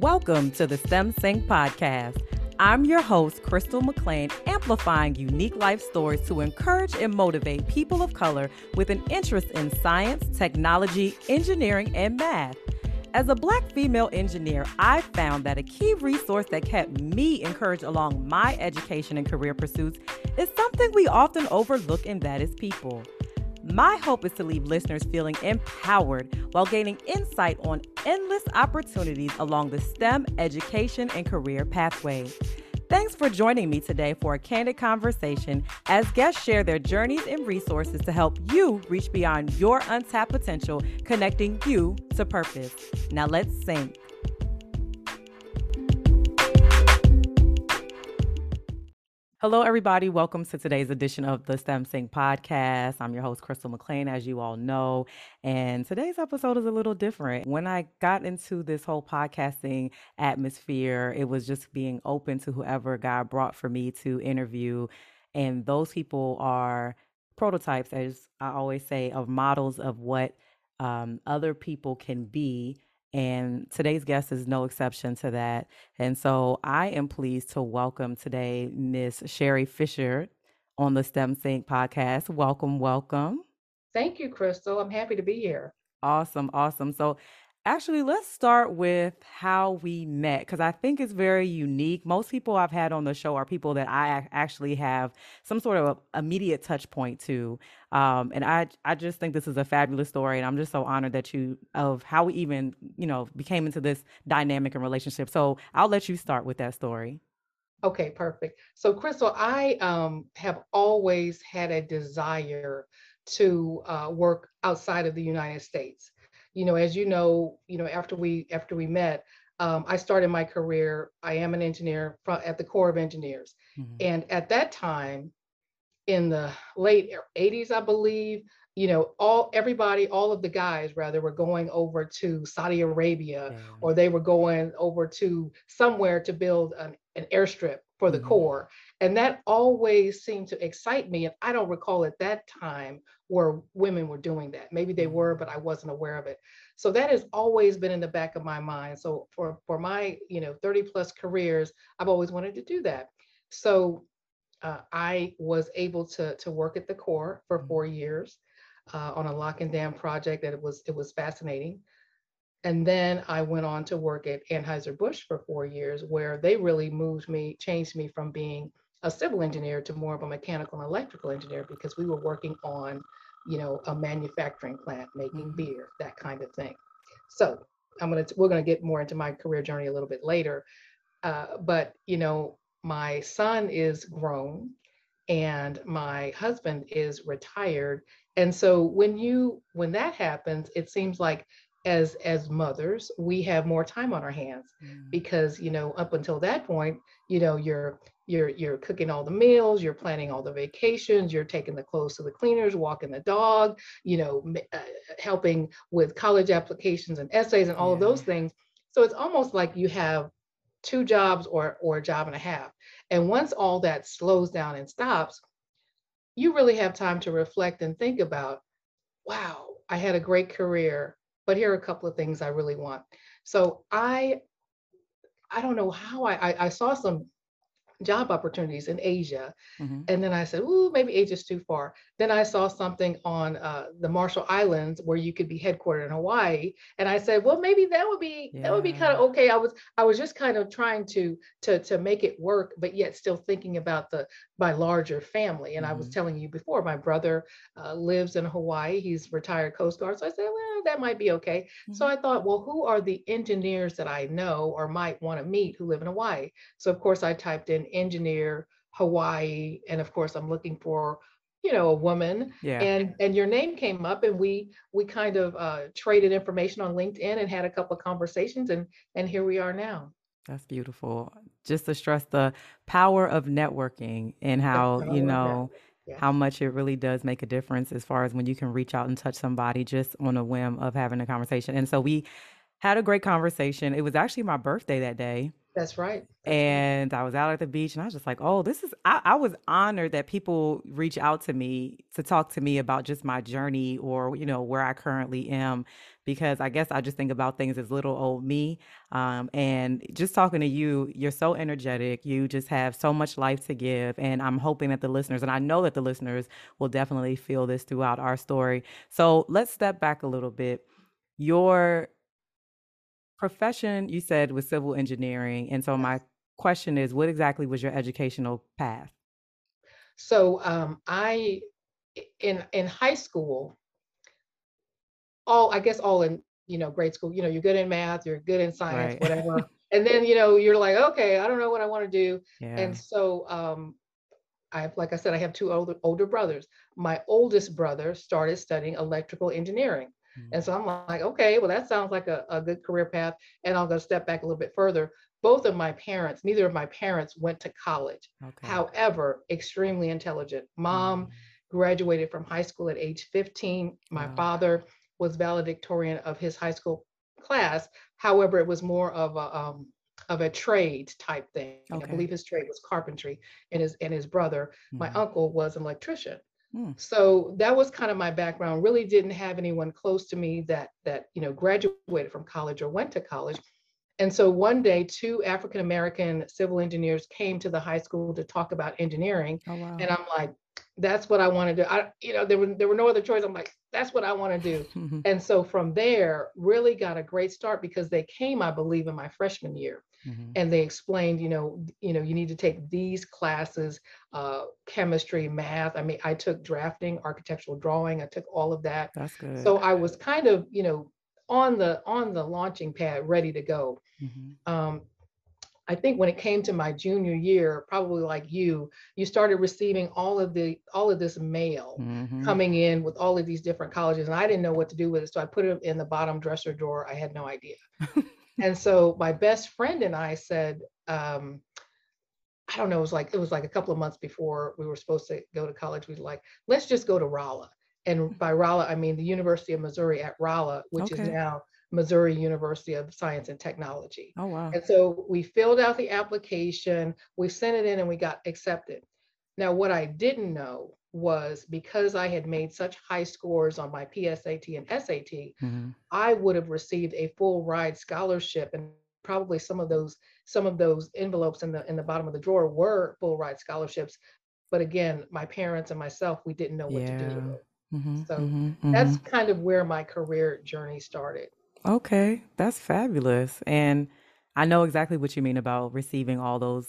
Welcome to the STEM Sync podcast. I'm your host, Crystal McLean, amplifying unique life stories to encourage and motivate people of color with an interest in science, technology, engineering, and math. As a black female engineer, I found that a key resource that kept me encouraged along my education and career pursuits is something we often overlook, and that is people. My hope is to leave listeners feeling empowered while gaining insight on endless opportunities along the STEM education and career pathway. Thanks for joining me today for a candid conversation as guests share their journeys and resources to help you reach beyond your untapped potential, connecting you to purpose. Now let's sync. Hello, everybody. Welcome to today's edition of the STEM Sync podcast. I'm your host, Crystal McLean, as you all know. And today's episode is a little different. When I got into this whole podcasting atmosphere, it was just being open to whoever God brought for me to interview. And those people are prototypes, as I always say, of models of what um, other people can be and today's guest is no exception to that. And so I am pleased to welcome today Miss Cherrie Fisher on the STEM Sync podcast. Welcome, welcome. Thank you, Crystal. I'm happy to be here. Awesome, awesome. So Actually, let's start with how we met because I think it's very unique. Most people I've had on the show are people that I actually have some sort of immediate touch point to, um, and I I just think this is a fabulous story, and I'm just so honored that you of how we even you know became into this dynamic and relationship. So I'll let you start with that story. Okay, perfect. So Crystal, I um, have always had a desire to uh, work outside of the United States you know, as you know, you know, after we after we met, um, I started my career. I am an engineer at the Corps of Engineers, mm-hmm. and at that time, in the late 80s, I believe, you know, all everybody, all of the guys rather, were going over to Saudi Arabia, yeah. or they were going over to somewhere to build an, an airstrip for the mm-hmm. Corps. And that always seemed to excite me. And I don't recall at that time where women were doing that. Maybe they were, but I wasn't aware of it. So that has always been in the back of my mind. So for, for my, you know, 30 plus careers, I've always wanted to do that. So uh, I was able to, to work at the Corps for four years uh, on a lock and dam project that it was, it was fascinating. And then I went on to work at Anheuser-Busch for four years, where they really moved me, changed me from being a civil engineer to more of a mechanical and electrical engineer because we were working on, you know, a manufacturing plant making mm-hmm. beer, that kind of thing. So I'm gonna we're gonna get more into my career journey a little bit later, uh, but you know, my son is grown, and my husband is retired, and so when you when that happens, it seems like as as mothers we have more time on our hands mm. because you know up until that point you know you're you're you're cooking all the meals you're planning all the vacations you're taking the clothes to the cleaners walking the dog you know uh, helping with college applications and essays and all yeah. of those things so it's almost like you have two jobs or or a job and a half and once all that slows down and stops you really have time to reflect and think about wow i had a great career but here are a couple of things I really want. So I, I don't know how I, I, I saw some job opportunities in Asia. Mm-hmm. And then I said, ooh, maybe Asia's too far. Then I saw something on uh, the Marshall Islands where you could be headquartered in Hawaii. And I said, well, maybe that would be yeah. that would be kind of okay. I was I was just kind of trying to to to make it work, but yet still thinking about the my larger family. And mm-hmm. I was mm-hmm. telling you before, my brother uh, lives in Hawaii. He's retired Coast Guard. So I said, well, that might be okay. Mm-hmm. So I thought, well, who are the engineers that I know or might want to meet who live in Hawaii? So of course I typed in engineer Hawaii, and of course I'm looking for you know a woman. Yeah. and and your name came up and we we kind of uh, traded information on linkedin and had a couple of conversations and and here we are now. That's beautiful. Just to stress the power of networking and how you know yeah. how much it really does make a difference as far as when you can reach out and touch somebody just on a whim of having a conversation. And so we had a great conversation. It was actually my birthday that day That's right. and I was out at the beach and I was just like, oh, this is, I, I was honored that people reach out to me to talk to me about just my journey or, you know, where I currently am. Because I guess I just think about things as little old me. Um, and just talking to you, you're so energetic. You just have so much life to give. And I'm hoping that the listeners, and I know that the listeners will definitely feel this throughout our story. So let's step back a little bit. Your profession you said was civil engineering and so my question is what exactly was your educational path so um, i in in high school all i guess all in you know grade school you know you're good in math you're good in science right. whatever and then you know you're like okay i don't know what i want to do yeah. and so um, I have, like I said, I have two older older brothers. My oldest brother started studying electrical engineering. Mm-hmm. And so I'm like, okay, well, that sounds like a, a good career path. And I'll go step back a little bit further. Both of my parents, neither of my parents went to college. Okay. However, extremely intelligent. Mom mm-hmm. graduated from high school at age 15. My wow. father was valedictorian of his high school class. However, it was more of a um, of a trade type thing. Okay. I believe his trade was carpentry, and his and his brother, mm-hmm. my uncle, was an electrician. Hmm. So that was kind of my background. Really didn't have anyone close to me that that you know graduated from college or went to college. And so one day, two African American civil engineers came to the high school to talk about engineering, oh, wow. and I'm like, that's what I want to do. I, you know, there were there were no other choice. I'm like, that's what I want to do. and so from there, really got a great start because they came, I believe, in my freshman year. Mm-hmm. And they explained, you know, you know, you need to take these classes, uh, chemistry, math. I mean, I took drafting, architectural drawing. I took all of that. That's good. So I was kind of, you know, on the on the launching pad, ready to go. Mm-hmm. Um, I think when it came to my junior year, probably like you, you started receiving all of the all of this mail mm-hmm. coming in with all of these different colleges, and I didn't know what to do with it, so I put it in the bottom dresser drawer. I had no idea. and so my best friend and I said, um, I don't know, it was like it was like a couple of months before we were supposed to go to college. We were like, let's just go to Rolla. And by Rolla, I mean the University of Missouri at Rolla, which okay. is now Missouri University of Science and Technology. Oh, wow. And so we filled out the application, we sent it in, and we got accepted. Now, what I didn't know was because I had made such high scores on my PSAT and SAT, mm-hmm. I would have received a full ride scholarship and probably some of those some of those envelopes in the in the bottom of the drawer were full ride scholarships. But again my parents and myself we didn't know what yeah. to do. With it mm-hmm, so mm-hmm, that's mm-hmm. kind of where my career journey started. Okay. That's fabulous. And i know exactly what you mean about receiving all those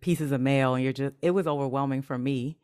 pieces of mail and you're just it was overwhelming for me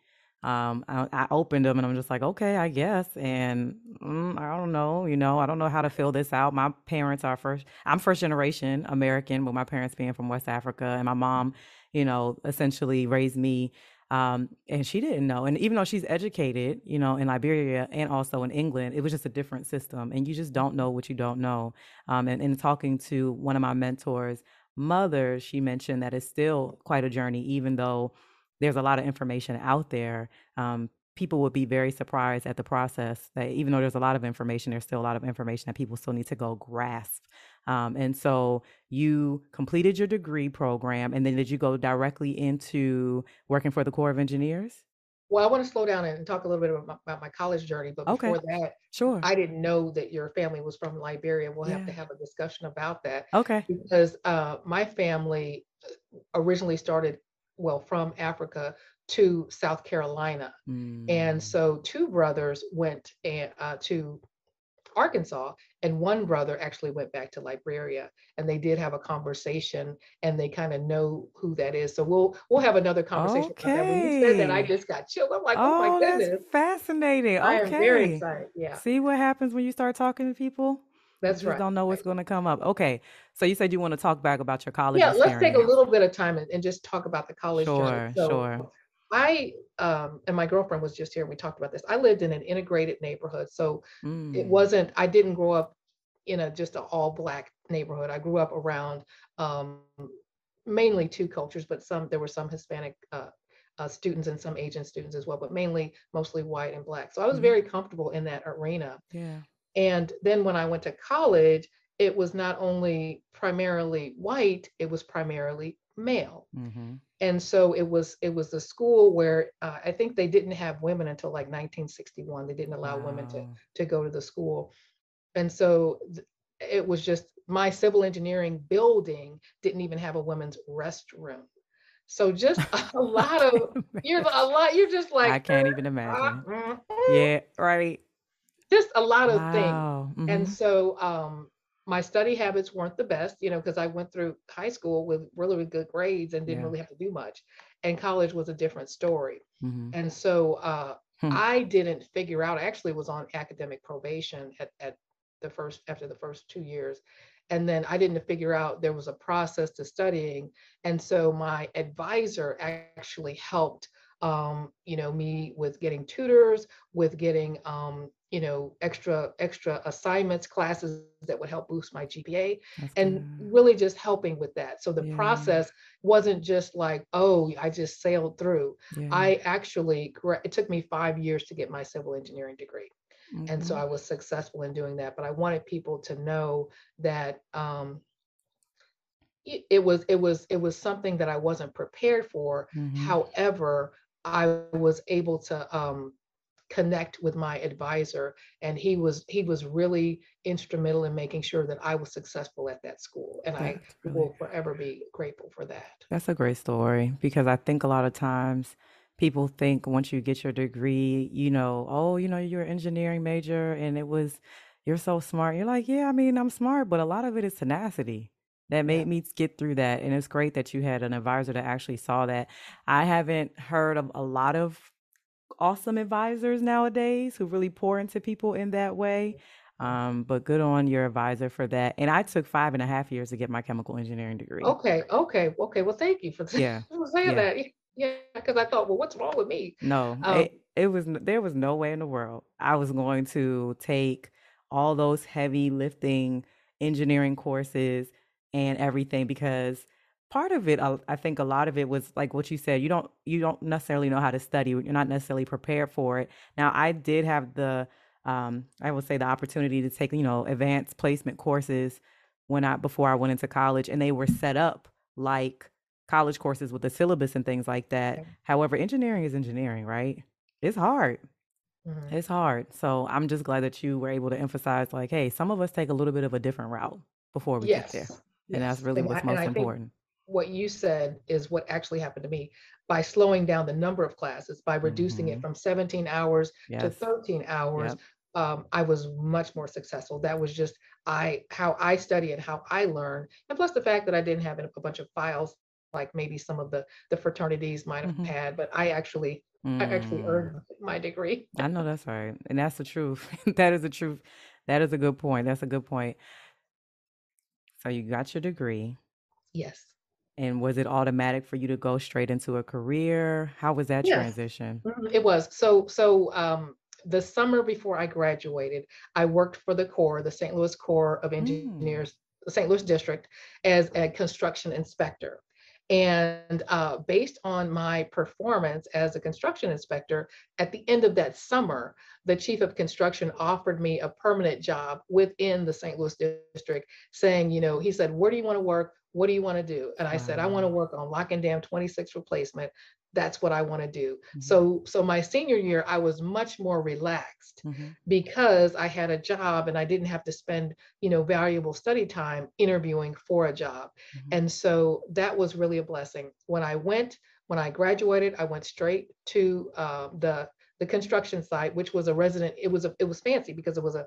um, I, I, opened them and I'm just like, okay, I guess. And mm, I don't know, you know, I don't know how to fill this out. My parents are first, I'm first generation American, with my parents being from West Africa. And my mom, you know, essentially raised me. Um, and she didn't know. And even though she's educated, you know, in Liberia and also in England, it was just a different system. And you just don't know what you don't know. Um, and in talking to one of my mentors' mother, she mentioned that it's still quite a journey, even though there's a lot of information out there. Um, people would be very surprised at the process that even though there's a lot of information, there's still a lot of information that people still need to go grasp. Um, and so you completed your degree program, and then did you go directly into working for the Corps of Engineers? Well, I want to slow down and talk a little bit about my, about my college journey. But okay. before that, sure, I didn't know that your family was from Liberia. We'll yeah. have to have a discussion about that. Okay. Because uh, my family uh, originally started well, from Africa to South Carolina. Mm. And so two brothers went and, uh, to Arkansas, and one brother actually went back to Liberia, and they did have a conversation, and they kind of know who that is. So we'll we'll have another conversation. Okay. When you said that, I just got chilled. I'm like, oh, oh my goodness, fascinating. Okay. I am very excited. Yeah. See what happens when you start talking to people. That's you right. Don't know what's going to come up. Okay, so you said you want to talk back about your college. Yeah, let's take a little bit of time and, and just talk about the college. Sure, journey. So sure. I um, and my girlfriend was just here. and We talked about this. I lived in an integrated neighborhood, so mm. it wasn't. I didn't grow up in a just an all black neighborhood. I grew up around um, mainly two cultures, but some there were some Hispanic uh, uh, students and some Asian students as well, but mainly mostly white and black. So I was mm. very comfortable in that arena. Yeah. And then when I went to college, it was not only primarily white, it was primarily male. Mm-hmm. And so it was it was a school where uh, I think they didn't have women until like 1961. They didn't allow wow. women to to go to the school. And so th- it was just my civil engineering building didn't even have a women's restroom. So just a lot of you're a lot. You're just like I can't even imagine. Yeah, right. Just a lot of wow. things. Mm-hmm. And so um, my study habits weren't the best, you know, because I went through high school with really good grades and didn't yeah. really have to do much. And college was a different story. Mm-hmm. And so uh, hmm. I didn't figure out. I actually was on academic probation at, at the first after the first two years and then I didn't figure out there was a process to studying. And so my advisor actually helped, um, you know, me with getting tutors, with getting, um, you know, extra extra assignments, classes that would help boost my GPA, That's and good. really just helping with that. So the yeah. process wasn't just like, oh, I just sailed through. Yeah. I actually, it took me five years to get my civil engineering degree. Mm-hmm. And so mm-hmm. I was successful in doing that. But I wanted people to know that um, it, it, was it was it was something that I wasn't prepared for. Mm-hmm. However, I was able to um, connect with my advisor, and he was he was really instrumental in making sure that I was successful at that school. And That's I really, will forever be grateful for that. That's a great story because I think a lot of times people think once you get your degree, you know, oh, you know, you're an engineering major and it was, you're so smart. You're like, yeah, I mean, I'm smart, but a lot of it is tenacity that made yeah. me get through that. And it's great that you had an advisor that actually saw that. I haven't heard of a lot of awesome advisors nowadays who really pour into people in that way. Um, but good on your advisor for that. And I took five and a half years to get my chemical engineering degree. Okay, okay, okay. Well, thank you for yeah. saying yeah. that. Yeah, because I thought, well, what's wrong with me? No, um, it, it was there was no way in the world I was going to take all those heavy lifting engineering courses and everything because part of it I think a lot of it was like what you said you don't you don't necessarily know how to study you're not necessarily prepared for it now I did have the um, I would say the opportunity to take you know advanced placement courses when I before I went into college and they were set up like college courses with the syllabus and things like that. Okay. However, engineering is engineering, right? It's hard. Mm-hmm. It's hard. So I'm just glad that you were able to emphasize, like, hey, some of us take a little bit of a different route before we yes. get there. Yes. And that's really and what's I, most important. What you said is what actually happened to me by slowing down the number of classes, by reducing mm-hmm. it from 17 hours yes. to 13 hours. Yep. Um, I was much more successful. That was just I how I study and how I learn, and plus the fact that I didn't have a bunch of files like maybe some of the the fraternities might have mm-hmm. had but i actually mm. i actually earned mm. my degree i know that's right and that's the truth that is the truth that is a good point that's a good point so you got your degree yes and was it automatic for you to go straight into a career how was that yes. transition mm-hmm. it was so so um the summer before I graduated, I worked for the Corps, the St. Louis Corps of mm. Engineers, mm. the St. Louis District, as a construction inspector. And uh, based on my performance as a construction inspector, at the end of that summer, the chief of construction offered me a permanent job within the St. Louis district, saying, you know, he said, Where do you want to work? What do you want to do? And I said, I want to work on lock and dam 26 replacement that's what I want to do. Mm-hmm. So so my senior year I was much more relaxed mm-hmm. because I had a job and I didn't have to spend, you know, valuable study time interviewing for a job. Mm-hmm. And so that was really a blessing. When I went when I graduated, I went straight to uh, the the construction site, which was a resident. It was a it was fancy because it was a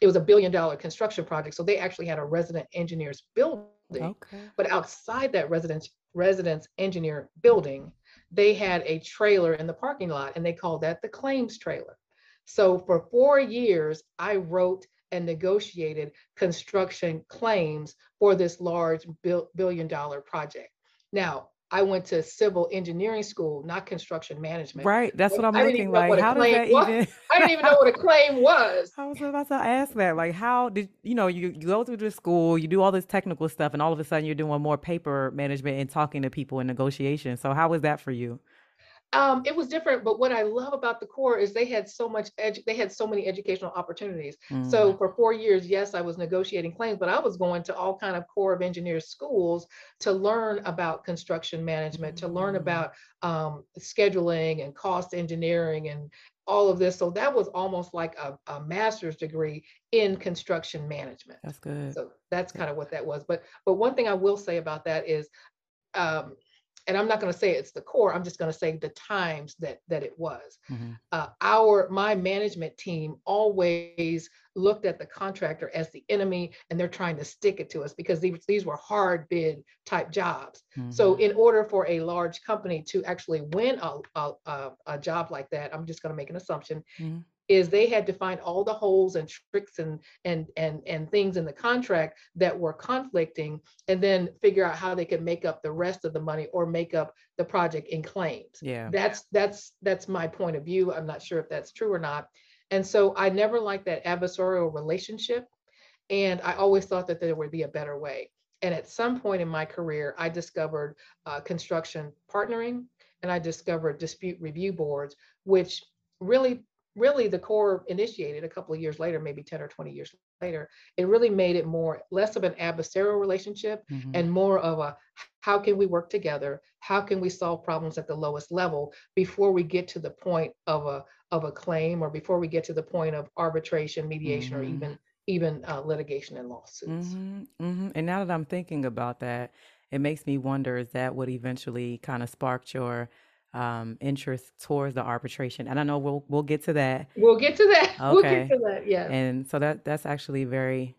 it was a billion dollar construction project. So they actually had a resident engineers building. Okay. But outside that residence residence engineer building, they had a trailer in the parking lot and they called that the claims trailer. So for four years, I wrote and negotiated construction claims for this large billion dollar project. Now, I went to civil engineering school, not construction management. Right. That's what I'm looking like. How does that was. even? I didn't even know what a claim was. I was about to ask that. Like, how did you know you, you go through the school, you do all this technical stuff, and all of a sudden you're doing more paper management and talking to people and negotiation. So how was that for you? Um, it was different, but what I love about the Corps is they had so much edu- they had so many educational opportunities. Mm, So for four years, yes, I was negotiating claims, but I was going to all kind of Corps of Engineers schools to learn about construction management, to learn Mm. about um, scheduling and cost engineering and all of this. So that was almost like a, a master's degree in construction management. that's good. So that's Yeah. kind of what that was. But but one thing I will say about that is, um, and I'm not going to say it's the Corps. I'm just going to say the times that that it was. Mhm. Uh, our my management team always looked at the contractor as the enemy, and they're trying to stick it to us because these these were hard bid type jobs. So Mhm. in order for a large company to actually win a a, a, a job like that, I'm just going to make an assumption Mhm. Is they had to find all the holes and tricks and and and and things in the contract that were conflicting and then figure out how they could make up the rest of the money or make up the project in claims. Yeah. that's that's that's my point of view. I'm not sure if that's true or not. And so i never liked that adversarial relationship and i always thought that there would be a better way. And at some point in my career i discovered uh, construction partnering and i discovered dispute review boards which really really the Corps initiated a couple of years later maybe 10 or 20 years later it really made it more less of an adversarial relationship Mhm. and more of a how can we work together how can we solve problems at the lowest level before we get to the point of a of a claim or before we get to the point of arbitration mediation or Mhm. even even uh, litigation and lawsuits hmm hmm And now that I'm thinking about that, it makes me wonder is that what eventually kind of sparked your um, interest towards the arbitration? And I know we'll we'll get to that. we'll get to that Okay. we'll get to that yes And so that that's actually very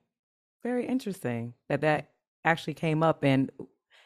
very interesting that that actually came up. And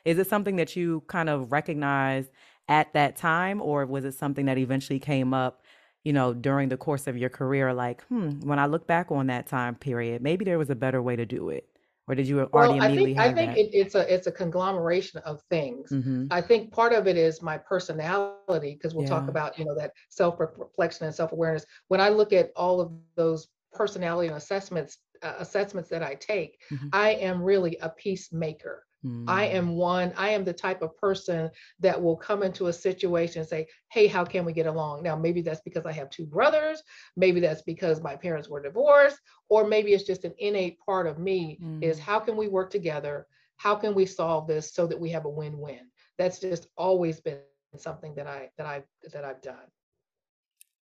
is it something that you kind of recognized at that time, or was it something that eventually came up? You know, during the course of your career, like, hmm, when I look back on that time period, maybe there was a better way to do it. Or did you already well i immediately think i think it, it's a it's a conglomeration of things Mm-hmm. I think part of it is my personality, because we'll talk about, you know, that self-reflection and self-awareness. When I look at all of those personality and assessments, uh, assessments that I take, Mhm. I am really a peacemaker. I Mm. am one, I am the type of person that will come into a situation and say, hey, how can we get along? Now, maybe that's because I have two brothers, maybe that's because my parents were divorced, or maybe it's just an innate part of me is Mm. how can we work together? How can we solve this so that we have a win-win? That's just always been something that I that I that I've done.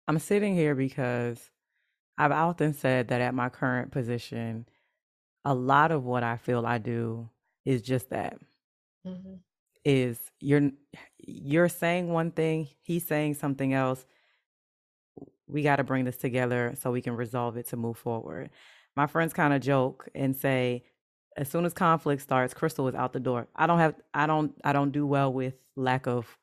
I'm sitting here because I've often said that at my current position, a lot of what I feel I do is just that. Mhm. Is you're you're saying one thing, he's saying something else. We got to bring this together so we can resolve it to move forward. My friends kind of joke and say, as soon as conflict starts, Crystal is out the door. I don't have, I don't, I don't do well with lack of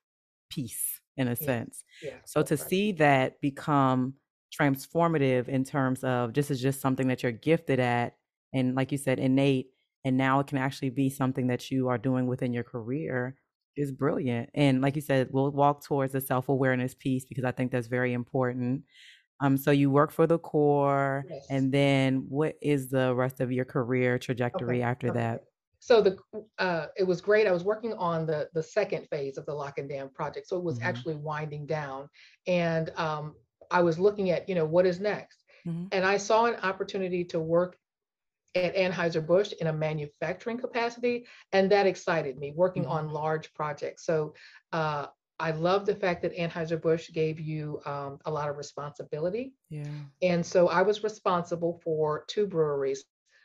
peace in a sense. Yeah. So to right. see that become transformative in terms of this is just something that you're gifted at, and like you said, innate, and now it can actually be something that you are doing within your career is brilliant. And like you said, we'll walk towards the self awareness piece because I think that's very important. Um, so you work for the Corps, Yes. and then what is the rest of your career trajectory after okay. that? So the uh, it was great. I was working on the the second phase of the lock and dam project, so it was Mhm. actually winding down, and um, I was looking at you know what is next, Mhm. and I saw an opportunity to work at Anheuser Busch in a manufacturing capacity, and that excited me. Working Mhm. on large projects, so uh, I love the fact that Anheuser Busch gave you um, a lot of responsibility. Yeah. And so I was responsible for two breweries,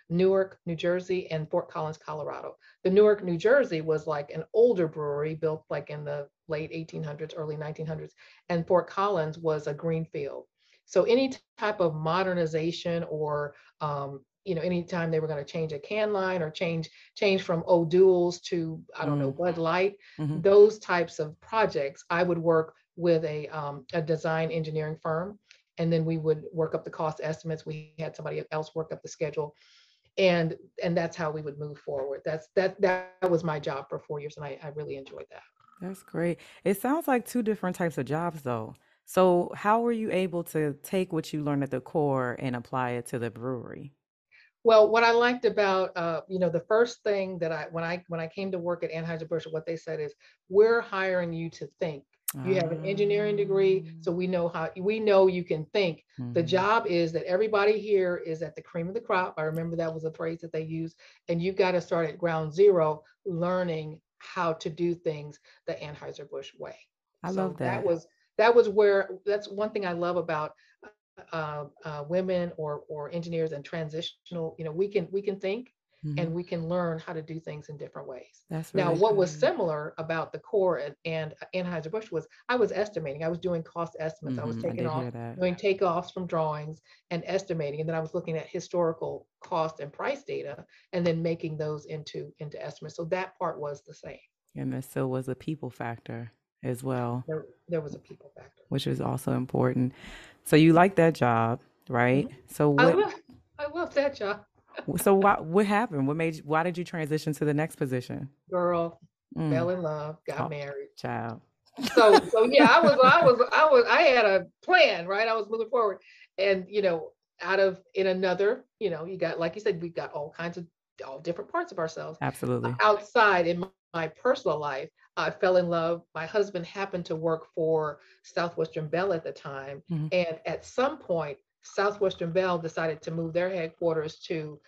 Newark, New Jersey, and Fort Collins, Colorado. The Newark, New Jersey was like an older brewery built like in the late 1800s, early 1900s, and Fort Collins was a greenfield. So any type of modernization or um, you know, anytime they were going to change a can line or change change from O'Doul's to I don't know Mm. Bud Light, Mhm. those types of projects, I would work with a um, a design engineering firm, and then we would work up the cost estimates. We had somebody else work up the schedule, and and that's how we would move forward. That's that that was my job for four years, and I, I really enjoyed that. That's great. It sounds like two different types of jobs, though. So, how were you able to take what you learned at the Corps and apply it to the brewery? Well, what I liked about uh, you know the first thing that I when I when I came to work at Anheuser Busch, what they said is we're hiring you to think You have an engineering degree, so we know how we know you can think. Mm-hmm. The job is that everybody here is at the cream of the crop. I remember that was a phrase that they used, and you've got to start at ground zero, learning how to do things the Anheuser-Busch way. I so love that. That was that was where that's one thing I love about uh, uh, women or or engineers and transitional. You know, we can we can think Mm-hmm. and we can learn how to do things in different ways. That's really now, what was similar about the Corps and, and Anheuser-Busch was I was estimating, I was doing cost estimates, mm-hmm. I was taking off, doing takeoffs from drawings and estimating. And then I was looking at historical cost and price data and then making those into, into estimates. So that part was the same. And there still was a people factor as well. There, there was a people factor. Which is also important. So you like that job, right? Mm-hmm. So what I love, I love that job so what what happened? What made you, why did you transition to the next position? Girl, mm. fell in love, got oh, married. Child. So so yeah, I was I was I was I had a plan, right? I was moving forward. And you know, out of in another, you know, you got like you said, we've got all kinds of all different parts of ourselves. Absolutely. outside in my, my personal life, I fell in love. My husband happened to work for Southwestern Bell at the time. Mm-hmm. And at some point, Southwestern Bell decided to move their headquarters to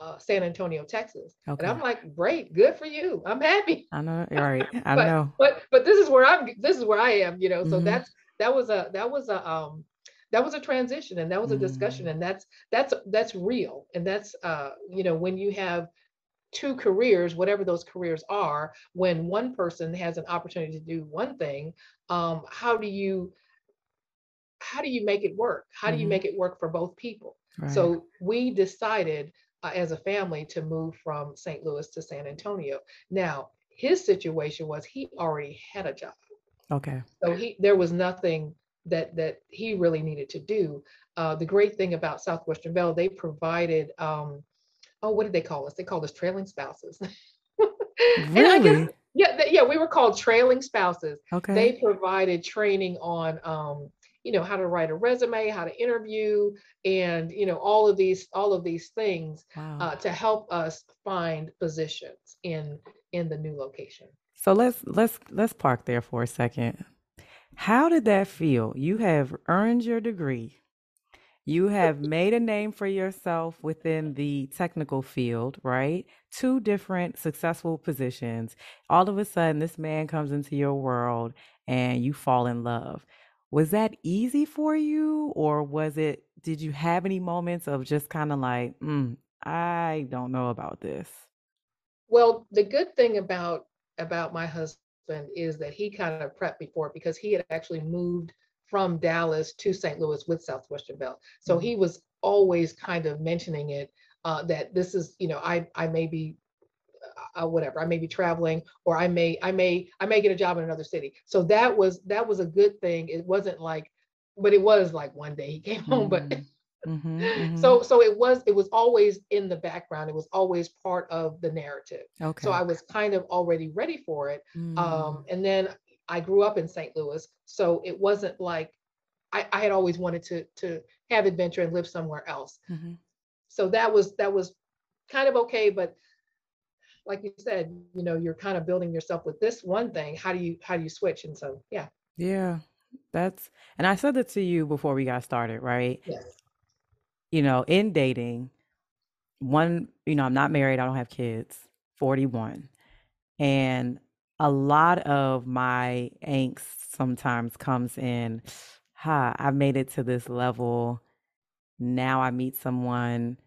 uh, San Antonio, Texas. Okay. And I'm like, great, good for you. I'm happy. I know, right? I but, know. But but this is where I'm. This is where I am. You know, so mm-hmm. that's that was a that was a um that was a transition and that was a discussion mm-hmm. and that's that's that's real and that's uh you know when you have two careers whatever those careers are when one person has an opportunity to do one thing um how do you how do you make it work? How do you mm-hmm. make it work for both people? Right. So we decided uh, as a family to move from St. Louis to San Antonio. Now, his situation was he already had a job. Okay. So he there was nothing that that he really needed to do. Uh, the great thing about Southwestern Bell, they provided um, oh, what did they call us? They called us trailing spouses. really? Guess, yeah, th- yeah, we were called trailing spouses. Okay. They provided training on um, you know how to write a resume how to interview and you know all of these all of these things wow. uh, to help us find positions in in the new location so let's let's let's park there for a second how did that feel you have earned your degree you have made a name for yourself within the technical field, right? Two different successful positions. All of a sudden, this man comes into your world and you fall in love was that easy for you or was it did you have any moments of just kind of like mm, i don't know about this well the good thing about about my husband is that he kind of prepped before because he had actually moved from dallas to st louis with southwestern bell so mm-hmm. he was always kind of mentioning it uh, that this is you know i i may be uh, whatever i may be traveling or i may i may i may get a job in another city so that was that was a good thing it wasn't like but it was like one day he came mm-hmm. home but mm-hmm, mm-hmm, mm-hmm. so so it was it was always in the background it was always part of the narrative okay so i was kind of already ready for it um mm. and then i grew up in st louis so it wasn't like i, I had always wanted to to have adventure and live somewhere else mm-hmm. so that was that was kind of okay but like you said, you know, you're kind of building yourself with this one thing. How do you how do you switch? And so, yeah. Yeah. That's and I said that to you before we got started, right? Yes. You know, in dating, one, you know, I'm not married, I don't have kids, 41. And a lot of my angst sometimes comes in, ha, I've made it to this level. Now I meet someone.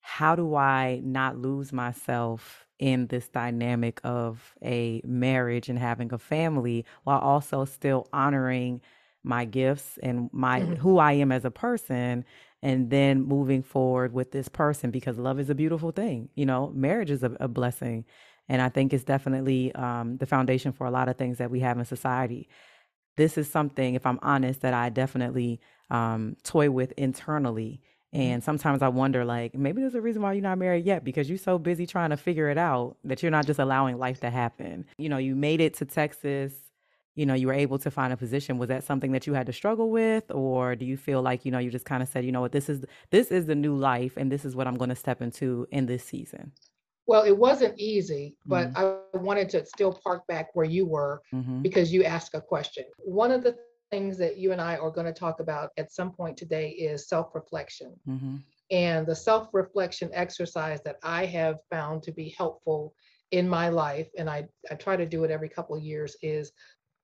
How do I not lose myself in this dynamic of a marriage and having a family while also still honoring my gifts and my mm-hmm. who I am as a person and then moving forward with this person because love is a beautiful thing. You know, marriage is a, a blessing. And I think it's definitely um, the foundation for a lot of things that we have in society. This is something, if I'm honest, that I definitely um, toy with internally Mm-hmm. And sometimes I wonder, like, maybe there's a reason why you're not married yet because you're so busy trying to figure it out that you're not just allowing life to happen. You know, you made it to Texas, you know, you were able to find a position. Was that something that you had to struggle with? Or do you feel like, you know, you just kind of said, you know what, this is this is the new life and this is what I'm going to step into in this season? Well, it wasn't easy, but mm-hmm. I wanted to still park back where you were mm-hmm. because you asked a question. One of the things that you and I are going to talk about at some point today is self reflection. Mm-hmm. And the self reflection exercise that I have found to be helpful in my life, and I, I try to do it every couple of years, is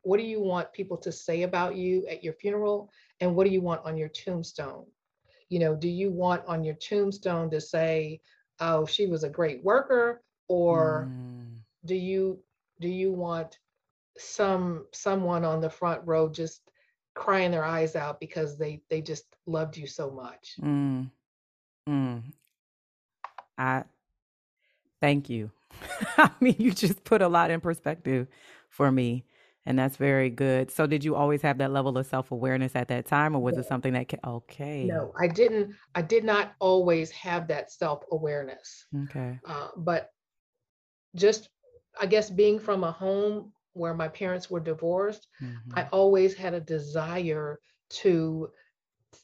what do you want people to say about you at your funeral? And what do you want on your tombstone? You know, do you want on your tombstone to say, oh, she was a great worker? Or mm. do you do you want some someone on the front row just crying their eyes out because they they just loved you so much? Mm. Mm. I thank you. I mean, you just put a lot in perspective for me. And that's very good. So, did you always have that level of self awareness at that time, or was no. it something that? Ca- okay. No, I didn't. I did not always have that self awareness. Okay. Uh, but just, I guess, being from a home where my parents were divorced, mm-hmm. I always had a desire to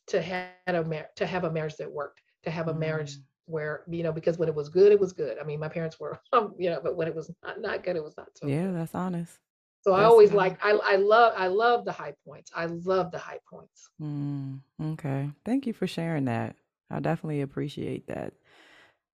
to have a mar- to have a marriage that worked to have a marriage mm. where you know because when it was good it was good i mean my parents were you know but when it was not, not good it was not so yeah good. that's honest so i always like i i love i love the high points i love the high points mm, okay thank you for sharing that i definitely appreciate that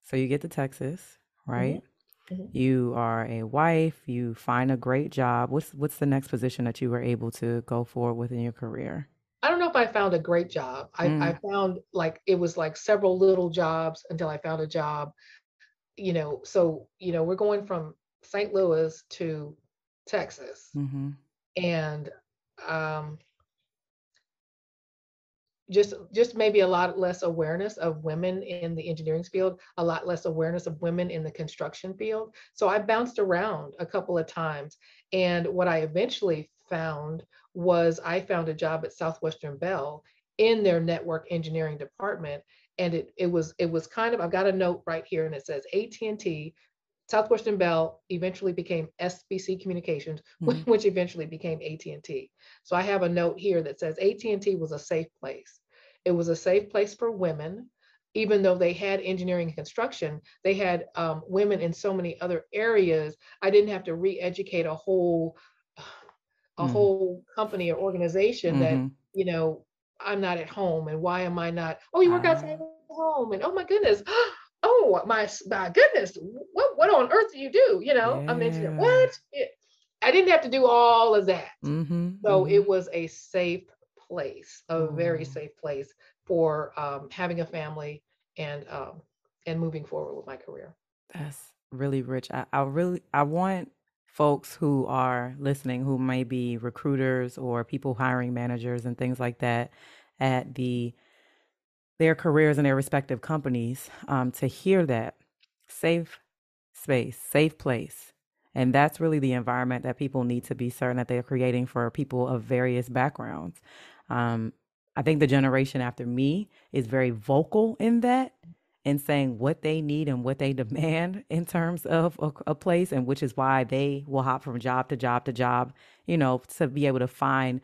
so you get to texas mm-hmm. right mm-hmm. you are a wife you find a great job what's what's the next position that you were able to go forward with in your career I don't know if I found a great job. I, mm. I found like it was like several little jobs until I found a job. You know, so you know, we're going from St. Louis to Texas, mm-hmm. and um, just just maybe a lot less awareness of women in the engineering field, a lot less awareness of women in the construction field. So I bounced around a couple of times, and what I eventually found was I found a job at Southwestern Bell in their network engineering department. And it, it was it was kind of I've got a note right here and it says AT&T Southwestern Bell eventually became SBC Communications, mm-hmm. which eventually became AT&T. So I have a note here that says AT&T was a safe place. It was a safe place for women, even though they had engineering and construction. They had um, women in so many other areas. I didn't have to re-educate a whole a mm whole company or organization mm-hmm. that you know i'm not at home and why am i not oh you work uh, outside home and oh my goodness oh my my goodness what what on earth do you do? You know yeah. i mean what? It, i didn't have to do all of that. Mm-hmm, so mm-hmm. it was a safe place a mm. very safe place for um, having a family and um, and moving forward with my career. That's really rich. I, I really i want folks who are listening who may be recruiters or people hiring managers and things like that at the their careers in their respective companies um, to hear that safe space safe place and that's really the environment that people need to be certain that they're creating for people of various backgrounds. Um, i think the generation after me is very vocal in that and saying what they need and what they demand in terms of a, a, place, and which is why they will hop from job to job to job, you know, to be able to find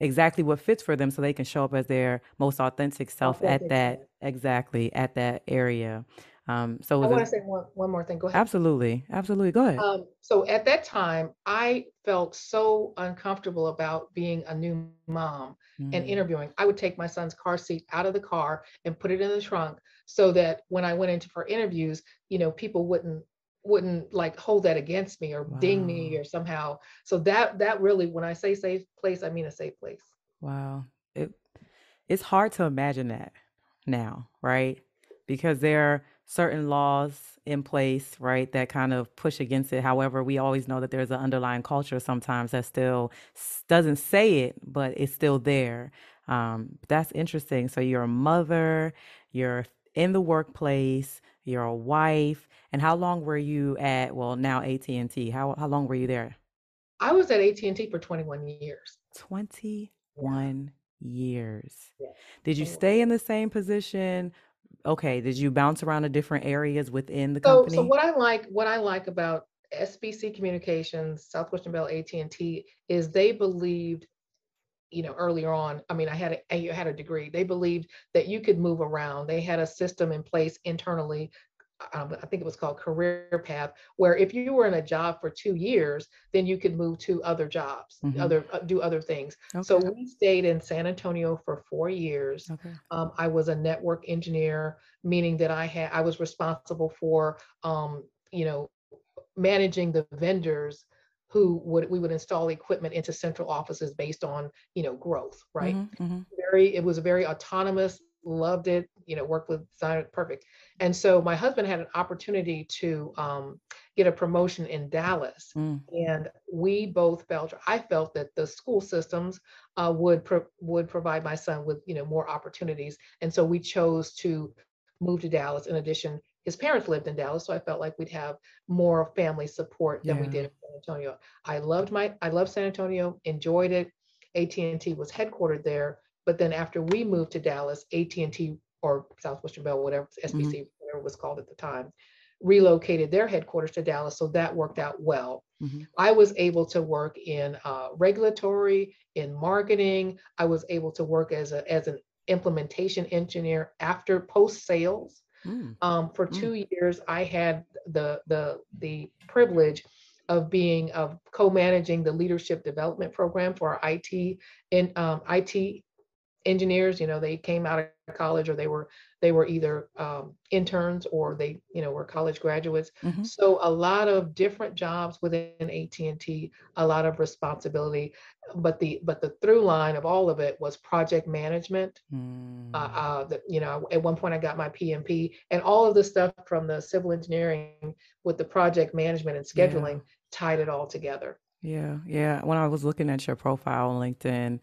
exactly what fits for them so they can show up as their most authentic self authentic at that exactly at that area. Um, so I want to say one, one more thing. Go ahead. Absolutely. Absolutely. Go ahead. Um, so at that time, I felt so uncomfortable about being a new mom mm. and interviewing. I would take my son's car seat out of the car and put it in the trunk so that when I went into for interviews, you know, people wouldn't wouldn't like hold that against me or wow. ding me or somehow. So that that really, when I say safe place, I mean a safe place. Wow. It it's hard to imagine that now, right? Because there are certain laws in place, right, that kind of push against it. However, we always know that there's an underlying culture sometimes that still doesn't say it, but it's still there. Um, that's interesting. So you're a mother, you're in the workplace, you're a wife, and how long were you at? Well, now AT and T. How how long were you there? I was at AT and T for 21 years. 21 years. Yeah. Did you stay in the same position? okay, did you bounce around to different areas within the so, company? So what I like, what I like about SBC Communications, Southwestern Bell, AT&T is they believed, you know, earlier on, I mean, I had a, I had a degree. They believed that you could move around. They had a system in place internally um, I think it was called career path, where if you were in a job for two years, then you could move to other jobs, Mhm. other uh, do other things. So we stayed in San Antonio for four years. Okay. Um, I was a network engineer, meaning that I had I was responsible for um, you know managing the vendors who would we would install equipment into central offices based on you know growth, right? Mhm, mhm. very it was very autonomous loved it you know worked with design perfect and so my husband had an opportunity to um, get a promotion in dallas Mm. and we both felt i felt that the school systems uh, would pro- would provide my son with you know more opportunities and so we chose to move to dallas in addition his parents lived in dallas so i felt like we'd have more family support than we did in san antonio i loved my i loved san antonio enjoyed it at&t was headquartered there but then after we moved to dallas at&t or southwestern bell whatever sbc whatever it was called at the time relocated their headquarters to dallas so that worked out well Mhm. I was able to work in uh, regulatory, in marketing. I was able to work as a as an implementation engineer after post sales. Mm. Um, for Mm. two years, I had the the the privilege of being of co-managing the leadership development program for our IT and um, IT engineers. You know, they came out of college or they were they were either um, interns or they you know were college graduates. Mhm. So a lot of different jobs within AT&T, a lot of responsibility, but the but the through line of all of it was project management. Mm. Uh, uh, the, you know, at one point I got my PMP, and all of the stuff from the civil engineering with the project management and Yeah. scheduling tied it all together. Yeah, yeah. When I was looking at your profile on LinkedIn,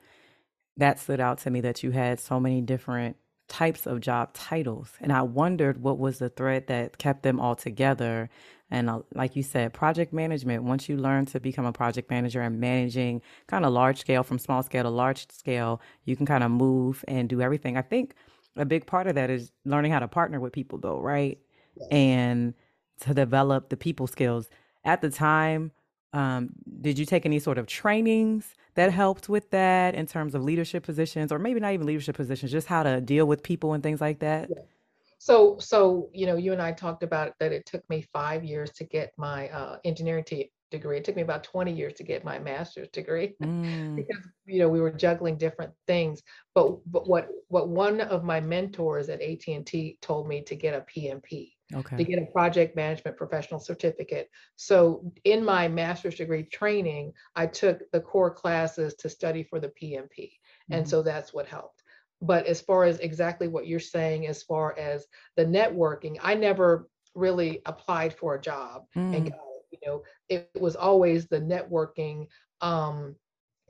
that stood out to me that you had so many different types of job titles. And I wondered what was the thread that kept them all together. And uh, like you said, project management, once you learn to become a project manager and managing kind of large scale from small scale to large scale, you can kind of move and do everything. I think a big part of that is learning how to partner with people, though, right? And to develop the people skills. At the time, um, did you take any sort of trainings that helped with that in terms of leadership positions, or maybe not even leadership positions, just how to deal with people and things like that? So, so you know, you and I talked about that. It took me five years to get my uh, engineering t- degree. It took me about twenty years to get my master's degree Mm, because you know we were juggling different things. But but what what one of my mentors at AT and T told me to get a PMP to get a project management professional certificate. So in my master's degree training, I took the core classes to study for the PMP. And Mhm. so that's what helped. But as far as exactly what you're saying, as far as the networking, I never really applied for a job and Mm, got it. You know, it was always the networking um,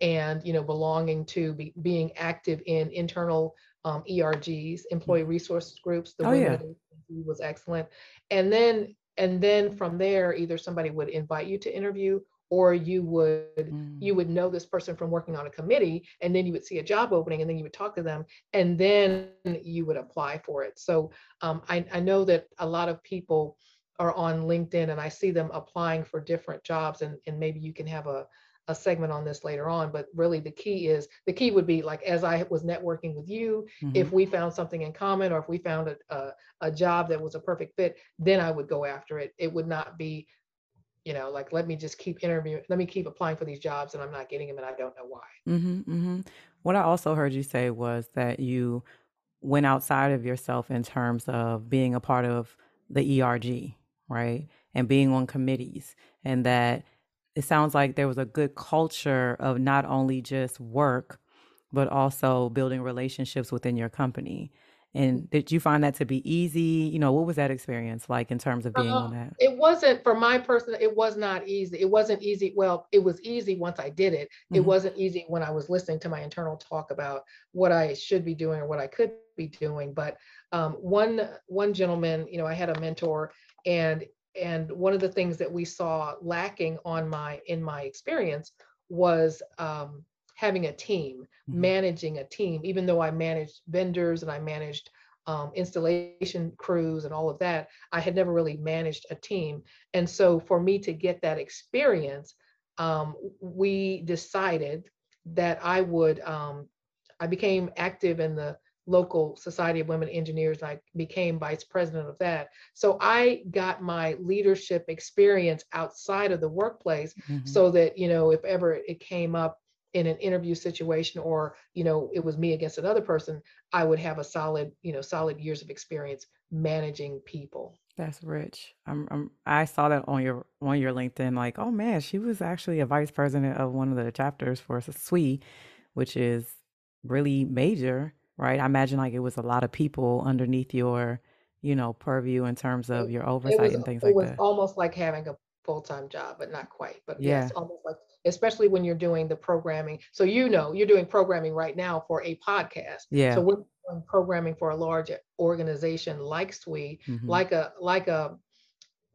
and you know belonging to be, being active in internal um, ERGs, employee resource groups. The Oh, yeah. was excellent, and then and then from there, either somebody would invite you to interview, or you would mm, you would know this person from working on a committee, and then you would see a job opening, and then you would talk to them, and then you would apply for it. So um, I, I know that a lot of people are on LinkedIn, and I see them applying for different jobs, and and maybe you can have a a segment on this later on, but really the key is the key would be like as I was networking with you, mhm. if we found something in common or if we found a, a, a job that was a perfect fit, then I would go after it. It would not be, you know, like let me just keep interviewing, let me keep applying for these jobs and I'm not getting them and I don't know why. Mm-hmm, mm-hmm. What I also heard you say was that you went outside of yourself in terms of being a part of the ERG, right? And being on committees, and that it sounds like there was a good culture of not only just work, but also building relationships within your company. And did you find that to be easy? You know, what was that experience like in terms of being Uh, on that? it wasn't for my person, it was not easy. It wasn't easy. Well, it was easy once I did it. It Mhm. wasn't easy when I was listening to my internal talk about what I should be doing or what I could be doing. But um, one one gentleman, you know, I had a mentor, and and one of the things that we saw lacking on my in my experience was um, having a team, Mhm. managing a team. Even though I managed vendors and I managed um, installation crews and all of that, I had never really managed a team. And so for me to get that experience, um, we decided that I would, um, I became active in the local Society of Women Engineers. I became vice president of that. So I got my leadership experience outside of the workplace mm-hmm. so that, you know, if ever it came up in an interview situation or, you know, it was me against another person, I would have a solid, you know, solid years of experience managing people. That's rich. I'm, I'm, i saw that on your on your LinkedIn. Like, oh man, she was actually a vice president of one of the chapters for SWE, which is really major right? I imagine like it was a lot of people underneath your, you know, purview in terms of your oversight was, and things like that. It was almost like having a full-time job, but not quite. But yeah. yes, almost like especially when you're doing the programming. So you know, you're doing programming right now for a podcast. Yeah. So we're doing programming for a large organization like SWE, mm-hmm. like a like a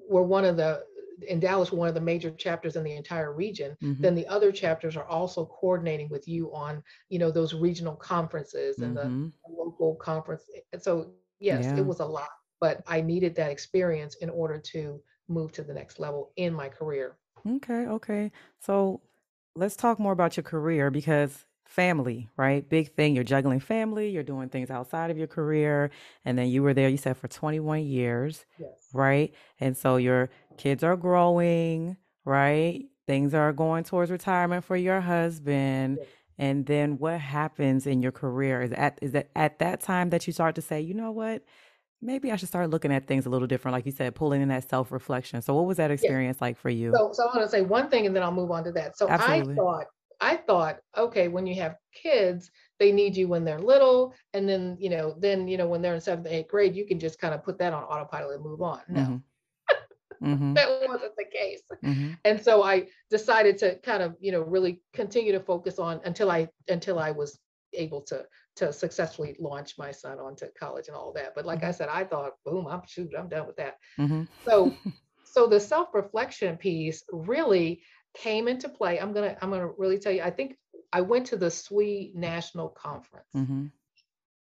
we're one of the in Dallas, one of the major chapters in the entire region, mm-hmm. then the other chapters are also coordinating with you on, you know, those regional conferences and mm-hmm. the local conference. And so, yes, yeah. it was a lot, but I needed that experience in order to move to the next level in my career. Okay, okay. So let's talk more about your career because family, right? Big thing. You're juggling family, you're doing things outside of your career. And then you were there, you said, for 21 years, yes. right? And so your kids are growing, right? Things are going towards retirement for your husband. Yes. And then what happens in your career is at is that at that time that you start to say, you know what, maybe I should start looking at things a little different, like you said, pulling in that self reflection. So, what was that experience like for you? So, so I want to say one thing, and then I'll move on to that. So, Absolutely. I thought I thought, okay, when you have kids, they need you when they're little, and then you know, then you know, when they're in seventh, eighth grade, you can just kind of put that on autopilot and move on. No, mm-hmm. Mm-hmm. that wasn't the case. Mm-hmm. And so I decided to kind of, you know, really continue to focus on until I until I was able to to successfully launch my son onto college and all that. But like I mm-hmm. said, I thought, boom, I'm shoot, I'm done with that. Mm-hmm. So so the self-reflection piece really came into play. I'm gonna I'm gonna really tell you. I think I went to the SWE National Conference. Mm-hmm.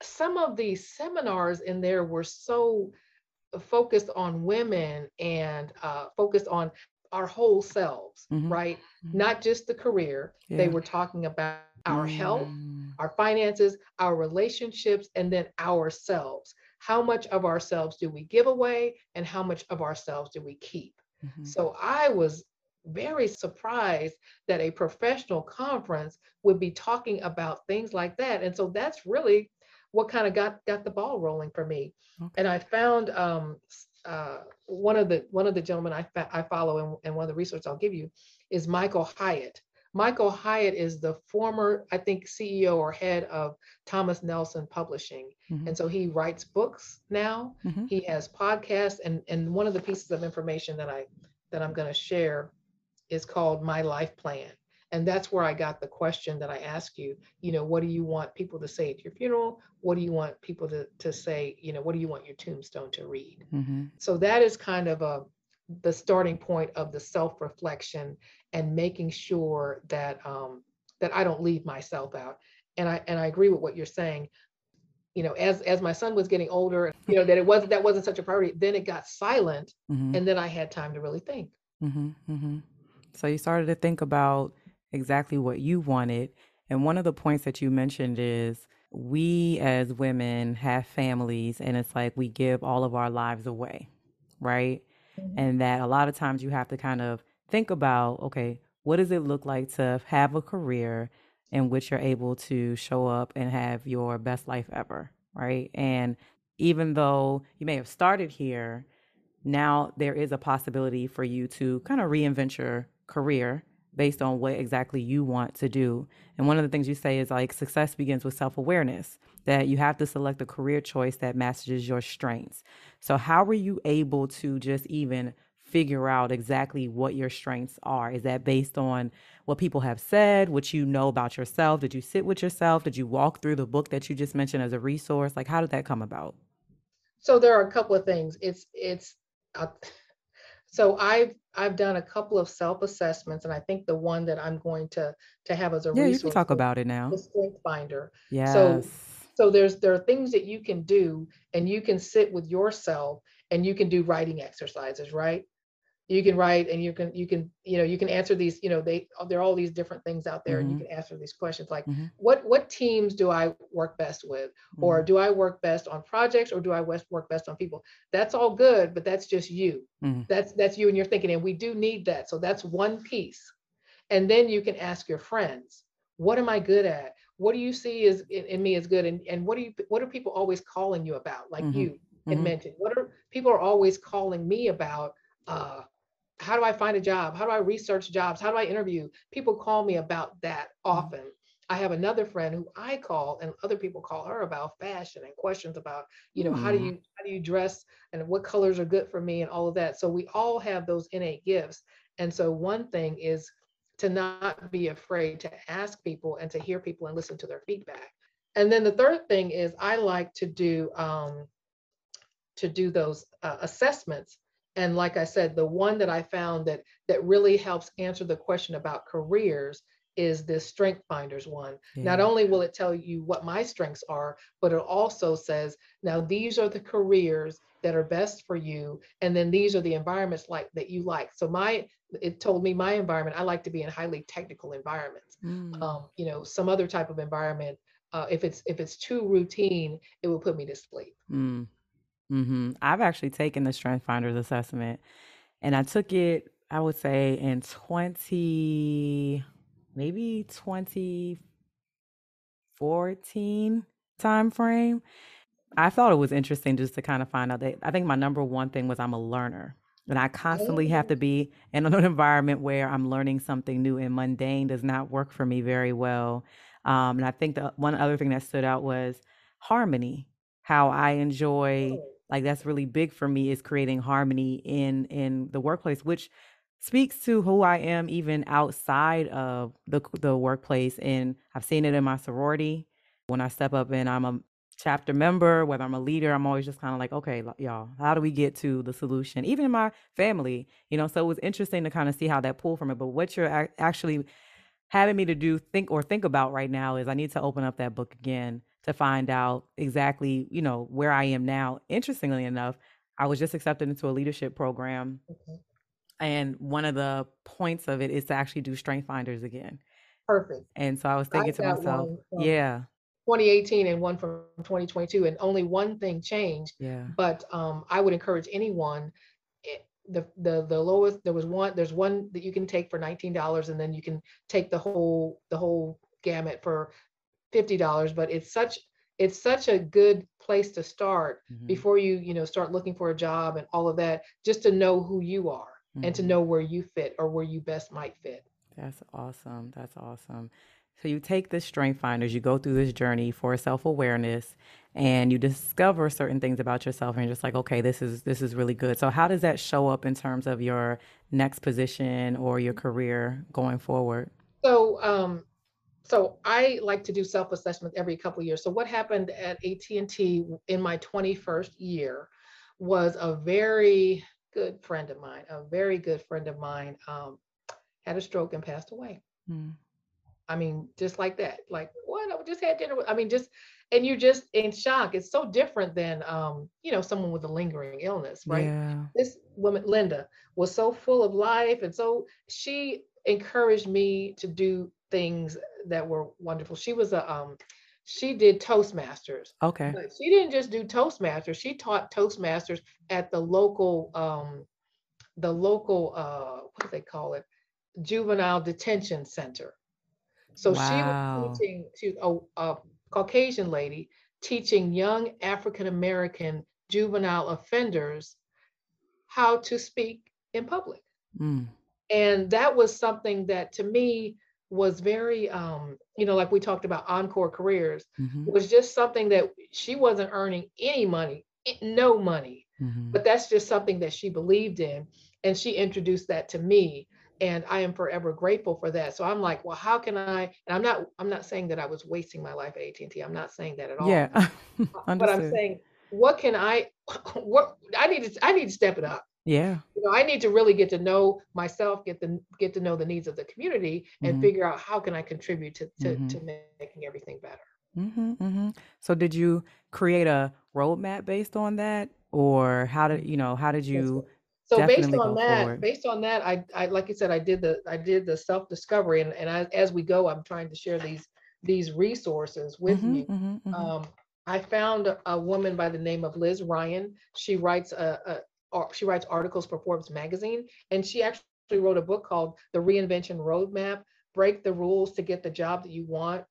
Some of these seminars in there were so focused on women and uh, focused on our whole selves, mm-hmm. right? Mm-hmm. Not just the career. Yeah. They were talking about our health, mm. our finances, our relationships, and then ourselves. How much of ourselves do we give away, and how much of ourselves do we keep? Mm-hmm. So I was very surprised that a professional conference would be talking about things like that. And so that's really what kind of got got the ball rolling for me. Okay. And I found um, uh, one of the one of the gentlemen I, fa- I follow and, and one of the research I'll give you is Michael Hyatt. Michael Hyatt is the former, I think, CEO or head of Thomas Nelson Publishing. Mm-hmm. And so he writes books now. Mm-hmm. He has podcasts. And, and one of the pieces of information that I that I'm going to share is called My Life Plan. And that's where I got the question that I ask you, you know, what do you want people to say at your funeral? What do you want people to, to say, you know, what do you want your tombstone to read? Mm-hmm. So that is kind of a the starting point of the self-reflection and making sure that um, that I don't leave myself out. And I and I agree with what you're saying. You know, as as my son was getting older, you know, that it wasn't that wasn't such a priority. Then it got silent, mm-hmm. and then I had time to really think. Mm-hmm. mm-hmm. So you started to think about exactly what you wanted. And one of the points that you mentioned is we as women have families, and it's like we give all of our lives away, right? Mm-hmm. And that a lot of times you have to kind of think about okay, what does it look like to have a career in which you're able to show up and have your best life ever, right? And even though you may have started here, now there is a possibility for you to kind of reinvent your career based on what exactly you want to do. And one of the things you say is like success begins with self awareness, that you have to select a career choice that matches your strengths. So, how were you able to just even figure out exactly what your strengths are? Is that based on what people have said, what you know about yourself? Did you sit with yourself? Did you walk through the book that you just mentioned as a resource? Like, how did that come about? So, there are a couple of things. It's, it's, uh, so I've I've done a couple of self assessments, and I think the one that I'm going to to have as a yeah, you can talk about it now. The Strength Finder. Yeah. So so there's there are things that you can do, and you can sit with yourself, and you can do writing exercises, right? You can write and you can you can you know you can answer these you know they there are all these different things out there mm-hmm. and you mm-hmm. can answer these questions like mm-hmm. what what teams do i work best with mm-hmm. or do i work best on projects or do i work best on people that's all good but that's just you mm-hmm. that's that's you and you're thinking and we do need that so that's one piece and then you can ask your friends what am i good at what do you see is in, in me as good and, and what do you what are people always calling you about like mm-hmm. you had mentioned what are people are always calling me about uh, how do I find a job? How do I research jobs? How do I interview? People call me about that mm-hmm. often. I have another friend who I call and other people call her about fashion and questions about, you know, mm. how do you how do you dress and what colors are good for me and all of that. So we all have those innate gifts. And so one thing is to not be afraid to ask people and to hear people and listen to their feedback. And then the third thing is I like to do um, to do those uh, assessments and like i said the one that i found that that really helps answer the question about careers is this strength finders one yeah. not only will it tell you what my strengths are but it also says now these are the careers that are best for you and then these are the environments like that you like so my it told me my environment i like to be in highly technical environments mm. um, you know some other type of environment uh, if it's if it's too routine it will put me to sleep mm. Mm-hmm. I've actually taken the Strength Finders assessment, and I took it. I would say in twenty, maybe twenty fourteen time frame. I thought it was interesting just to kind of find out that I think my number one thing was I'm a learner. And I constantly have to be in an environment where I'm learning something new and mundane does not work for me very well. Um, and I think the one other thing that stood out was harmony, how I enjoy oh like that's really big for me is creating harmony in in the workplace which speaks to who I am even outside of the the workplace and I've seen it in my sorority. When I step up and I'm a chapter member whether I'm a leader I'm always just kind of like okay y'all how do we get to the solution? Even in my family you know so it was interesting to kind of see how that pulled from it but what you're actually having me to do think or think about right now is I need to open up that book again to find out exactly, you know, where I am now. Interestingly enough, I was just accepted into a leadership program. Okay. And one of the points of it is to actually do strength finders again. Perfect. And so I was thinking I to myself, yeah. 2018 and one from 2022 and only one thing changed. Yeah. But um, I would encourage anyone eh, the the the lowest there was one there's one that you can take for $19 and then you can take the whole the whole gamut for $50 but it's such it's such a good place to start mm-hmm. before you you know start looking for a job and all of that just to know who you are mm-hmm. and to mm-hmm. know where you fit or where you best might fit that's awesome that's awesome so you take the strength finders you go through this journey for self-awareness and you discover certain things about yourself and you're just like okay this is this is really good so how does that show up in terms of your next position or your career going forward so um, so I like to do self-assessment every couple years. So what happened at AT&T in my 21st year was a very good friend of mine, a very good friend of mine um, had a stroke and passed away. Mm. I mean, just like that. Like, what? I just had dinner with, I mean, just, and you're just in shock. It's so different than, um, you know, someone with a lingering illness, right? Yeah. This woman, Linda, was so full of life. And so she encouraged me to do things that were wonderful. She was a um, she did Toastmasters. Okay. But she didn't just do Toastmasters. She taught Toastmasters at the local um, the local uh, what do they call it? Juvenile detention center. So wow. she was teaching to a, a Caucasian lady teaching young African American juvenile offenders how to speak in public. Mm. And that was something that to me was very um, you know like we talked about encore careers mm-hmm. was just something that she wasn't earning any money no money. Mm-hmm. but that's just something that she believed in and she introduced that to me and i am forever grateful for that. So i'm like well how can i? And i'm not i'm not saying that i was wasting my life at at&t i'm not saying that at all. Yeah but i'm saying what can i what i need to i need to step it up yeah. You know, I need to really get to know myself, get the get to know the needs of the community, and mm-hmm. figure out how can I contribute to to, mm-hmm. to making everything better. Mm-hmm, mm-hmm, so, did you create a roadmap based on that, or how did you know? How did you? so based on that, forward. based on that, I, I like you said, I did the I did the self discovery, and and I, as we go, I'm trying to share these these resources with mm-hmm, you. Mm-hmm. Um, I found a woman by the name of Liz Ryan. She writes a, a she writes articles for Forbes magazine, and she actually wrote a book called The Reinvention Roadmap: Break the Rules to Get the Job That You Want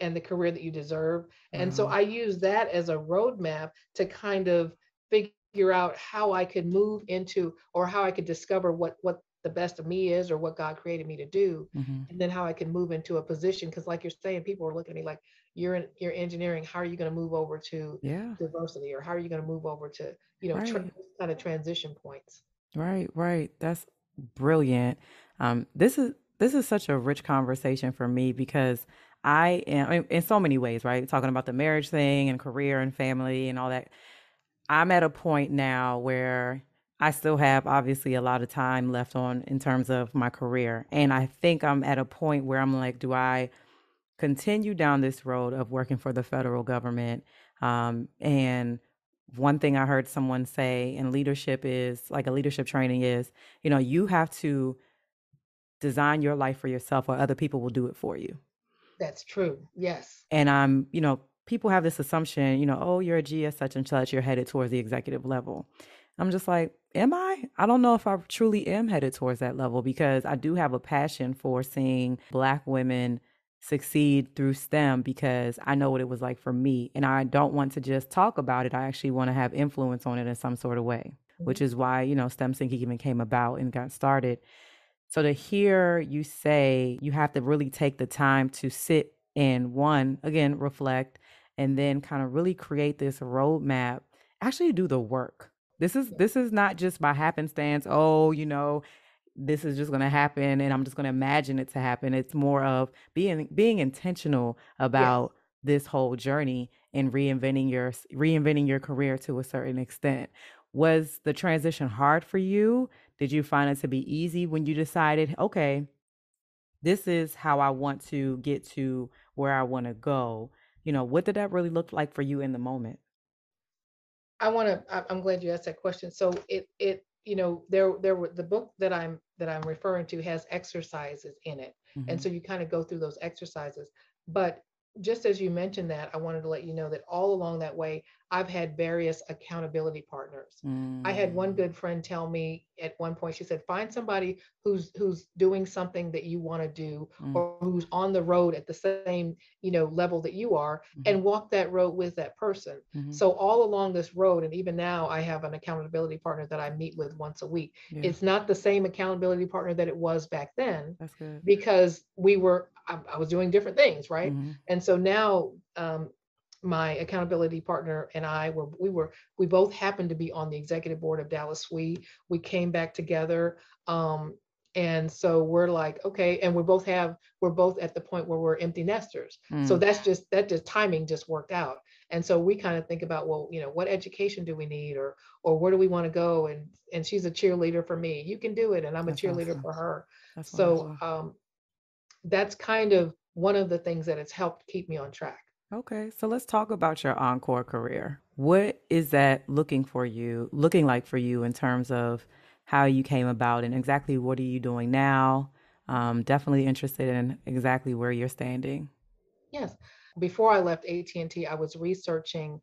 and the Career That You Deserve. And so mm-hmm. I use that as a roadmap to kind of figure out how I could move into or how I could discover what what the best of me is or what God created me to do, mm-hmm. and then how I can move into a position. Because, like you're saying, people are looking at me like, "You're in you're engineering. How are you going to move over to yeah. diversity, or how are you going to move over to you know right. tra- kind of transition points?" Right, right. That's brilliant. Um, this is this is such a rich conversation for me because I am in so many ways, right? Talking about the marriage thing and career and family and all that. I'm at a point now where I still have obviously a lot of time left on in terms of my career. And I think I'm at a point where I'm like, do I continue down this road of working for the federal government? Um, and one thing I heard someone say in leadership is like a leadership training is, you know, you have to design your life for yourself or other people will do it for you. That's true. Yes. And I'm, you know, people have this assumption, you know, oh, you're a GS such and such, you're headed towards the executive level. I'm just like, am I? I don't know if I truly am headed towards that level because I do have a passion for seeing Black women succeed through STEM because I know what it was like for me. And I don't want to just talk about it. I actually want to have influence on it in some sort of way, mm-hmm. which is why, you know, STEM Sync even came about and got started. So to hear you say you have to really take the time to sit and one, again, reflect, and then kind of really create this roadmap, actually do the work this is this is not just by happenstance. Oh, you know, this is just going to happen and I'm just going to imagine it to happen. It's more of being being intentional about yes. this whole journey and reinventing your reinventing your career to a certain extent. Was the transition hard for you? Did you find it to be easy when you decided, okay, this is how I want to get to where I want to go? You know, what did that really look like for you in the moment? I want to. I'm glad you asked that question. So it it you know there there were the book that I'm that I'm referring to has exercises in it, mm-hmm. and so you kind of go through those exercises. But just as you mentioned that, I wanted to let you know that all along that way, I've had various accountability partners. Mm. I had one mm. good friend tell me at one point, she said, find somebody who's who's doing something that you want to do mm. or who's on the road at the same, you know, level that you are mm-hmm. and walk that road with that person. Mm-hmm. So all along this road, and even now I have an accountability partner that I meet with once a week. Yeah. It's not the same accountability partner that it was back then because we were I, I, was doing different things, right? Mm-hmm. And so now um, my accountability partner and I were we were we both happened to be on the executive board of Dallas We We came back together. Um, and so we're like, okay, and we both have we're both at the point where we're empty nesters. Mm. So that's just that just timing just worked out. And so we kind of think about, well, you know, what education do we need or or where do we want to go? And and she's a cheerleader for me. You can do it. And I'm that's a cheerleader awesome. for her. That's so um that's kind of one of the things that has helped keep me on track. Okay, so let's talk about your encore career. What is that looking for you, looking like for you in terms of how you came about and exactly what are you doing now? Um, definitely interested in exactly where you're standing. Yes. Before I left AT&T, I was researching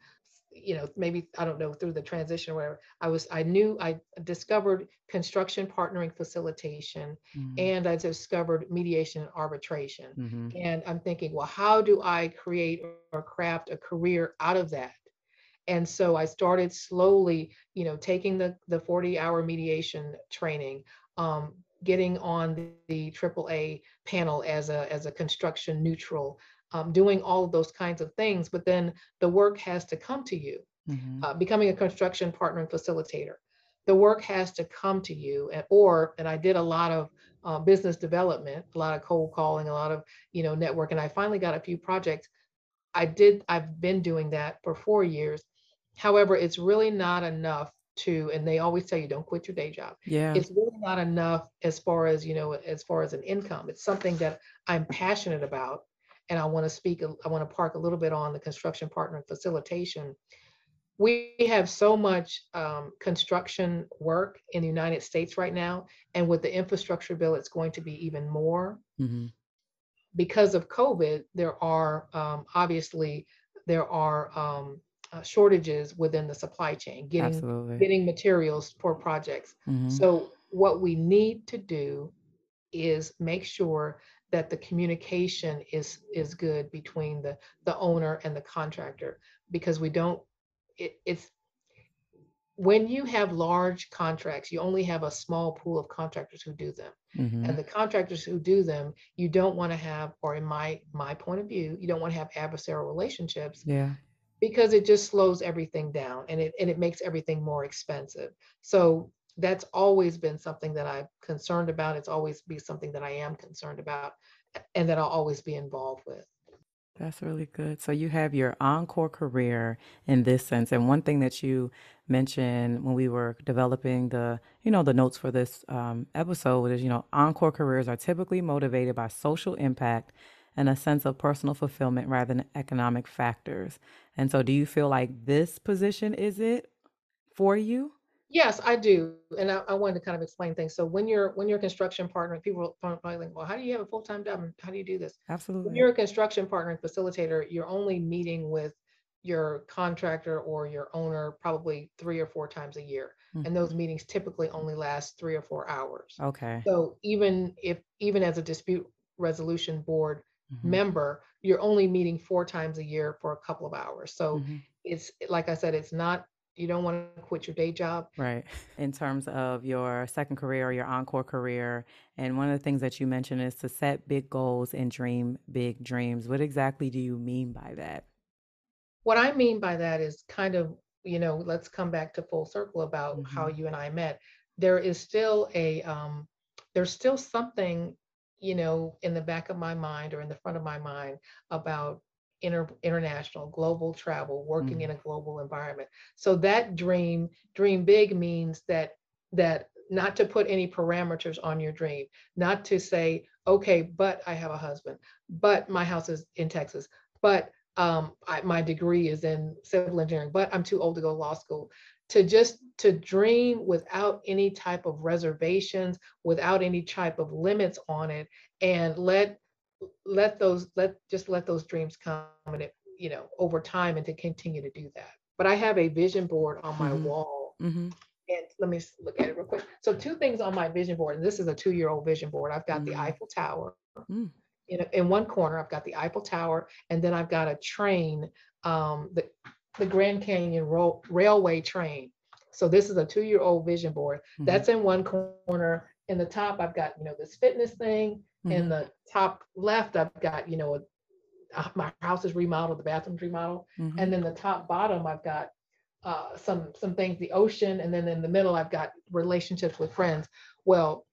you know maybe i don't know through the transition or whatever i was i knew i discovered construction partnering facilitation mm-hmm. and i discovered mediation and arbitration mm-hmm. and i'm thinking well how do i create or craft a career out of that and so i started slowly you know taking the the 40 hour mediation training um, getting on the, the AAA panel as a as a construction neutral um, doing all of those kinds of things, but then the work has to come to you. Mm-hmm. Uh, becoming a construction partner and facilitator, the work has to come to you. And, or, and I did a lot of uh, business development, a lot of cold calling, a lot of you know network, and I finally got a few projects. I did. I've been doing that for four years. However, it's really not enough to and they always tell you don't quit your day job yeah it's really not enough as far as you know as far as an income it's something that i'm passionate about and I want to speak, I want to park a little bit on the construction partner facilitation. we have so much um, construction work in the United States right now, and with the infrastructure bill, it's going to be even more. Mm-hmm. Because of COVID, there are um, obviously there are um, uh, shortages within the supply chain, getting Absolutely. getting materials for projects. Mm-hmm. So what we need to do is make sure that the communication is is good between the the owner and the contractor because we don't it, it's when you have large contracts you only have a small pool of contractors who do them. Mm-hmm. and the contractors who do them you don't want to have or in my my point of view you don't want to have adversarial relationships yeah. because it just slows everything down and it and it makes everything more expensive. So that's always been something that I'm concerned about. It's always be something that I am concerned about and that I'll always be involved with. That's really good. So you have your encore career in this sense. And one thing that you mentioned when we were developing the, you know, the notes for this um, episode is, you know, encore careers are typically motivated by social impact and a sense of personal fulfillment rather than economic factors. And so do you feel like this position is it for you? Yes, I do. And I, I wanted to kind of explain things. So when you're when you're a construction partner, people are probably like, well, how do you have a full-time job and how do you do this? When Absolutely. you're a construction partner and facilitator, you're only meeting with your contractor or your owner probably three or four times a year. And mm-hmm. those meetings typically only last three or four hours. Okay. So even if even as a dispute resolution board hmm member, you're only meeting four times a year for a couple of hours. So hmm it's like I said, it's not you don't want to quit your day job. Right. In terms of your second career or your encore career, and one of the things that you mentioned is to set big goals and dream big dreams. What exactly do you mean by that? What I mean by that is kind of, you know, let's come back to full circle about mm-hmm. how you and I met. There is still a, um, there's still something, you know, in the back of my mind or in the front of my mind about inter, international, global travel, working mm. in a global environment. So that dream, dream big means that that not to put any parameters on your dream, not to say, okay, but I have a husband, but my house is in Texas, but um, I, my degree is in civil engineering, but I'm too old to go to law school. To just to dream without any type of reservations, without any type of limits on it, and let let those let just let those dreams come and it, you know over time and to continue to do that but i have a vision board on my mm-hmm. wall mm-hmm. and let me look at it real quick so two things on my vision board and this is a two year old vision board i've got mm-hmm. the eiffel tower mm. in, in one corner i've got the eiffel tower and then i've got a train um, the, the grand canyon Ro- railway train so this is a two year old vision board mm-hmm. that's in one corner in the top i've got you know this fitness thing Mm-hmm. In the top left, I've got, you know, my house is remodeled, the bathroom's remodeled. Mm-hmm. And then the top bottom, I've got uh, some some things, the ocean, and then in the middle, I've got relationships with friends. Well,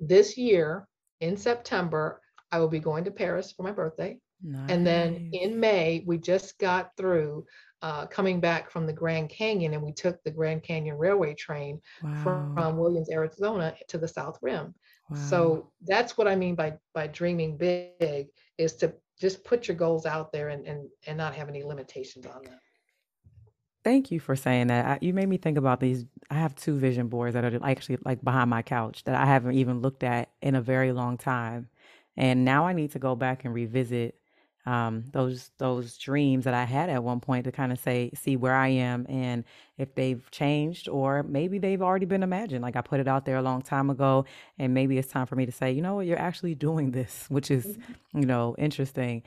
this year in September, I will be going to Paris for my birthday. Nice. And then in May, we just got through uh, coming back from the Grand Canyon, and we took the Grand Canyon Railway train wow. from, from Williams, Arizona to the South Rim. So that's what I mean by by dreaming big is to just put your goals out there and and and not have any limitations on them. Thank you for saying that. I, you made me think about these. I have two vision boards that are actually like behind my couch that I haven't even looked at in a very long time. And now I need to go back and revisit um, those those dreams that I had at one point to kind of say see where I am and if they've changed or maybe they've already been imagined. Like I put it out there a long time ago, and maybe it's time for me to say, you know what, you're actually doing this, which is mm-hmm. you know interesting.